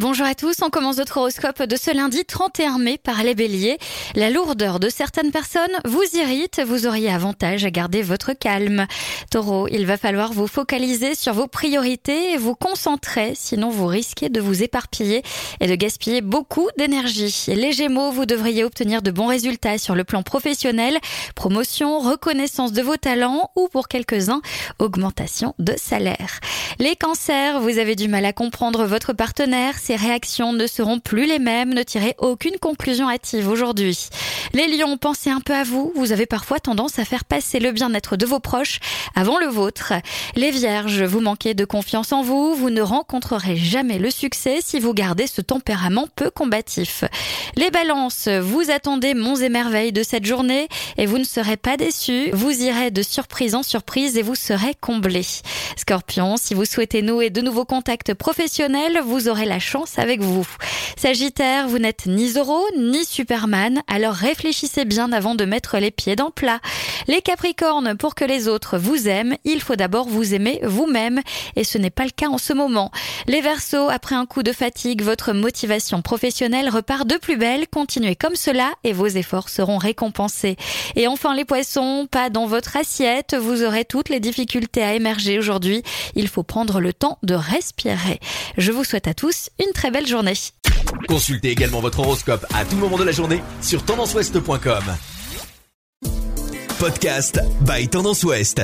Bonjour à tous, on commence notre horoscope de ce lundi 31 mai par les béliers. La lourdeur de certaines personnes vous irrite, vous auriez avantage à garder votre calme. Taureau, il va falloir vous focaliser sur vos priorités et vous concentrer, sinon vous risquez de vous éparpiller et de gaspiller beaucoup d'énergie. Les gémeaux, vous devriez obtenir de bons résultats sur le plan professionnel, promotion, reconnaissance de vos talents ou pour quelques-uns, augmentation de salaire. Les cancers, vous avez du mal à comprendre votre partenaire, ses réactions ne seront plus les mêmes, ne tirez aucune conclusion hâtive aujourd'hui. Les lions, pensez un peu à vous, vous avez parfois tendance à faire passer le bien-être de vos proches avant le vôtre. Les vierges, vous manquez de confiance en vous, vous ne rencontrerez jamais le succès si vous gardez ce tempérament peu combatif. Les balances, vous attendez monts et merveilles de cette journée et vous ne serez pas déçus, vous irez de surprise en surprise et vous serez comblés. Scorpion, si vous souhaitez nouer de nouveaux contacts professionnels, vous aurez la chance avec vous. Sagittaire, vous n'êtes ni Zoro ni Superman, alors réfléchissez bien avant de mettre les pieds dans le plat. Les Capricornes, pour que les autres vous aiment, il faut d'abord vous aimer vous-même et ce n'est pas le cas en ce moment. Les Verseaux, après un coup de fatigue, votre motivation professionnelle repart de plus belle, continuez comme cela et vos efforts seront récompensés. Et enfin les Poissons, pas dans votre assiette, vous aurez toutes les difficultés à émerger aujourd'hui, il faut prendre le temps de respirer. Je vous souhaite à tous très belle journée. Consultez également votre horoscope à tout moment de la journée sur tendanceouest.com. Podcast by Tendance Ouest.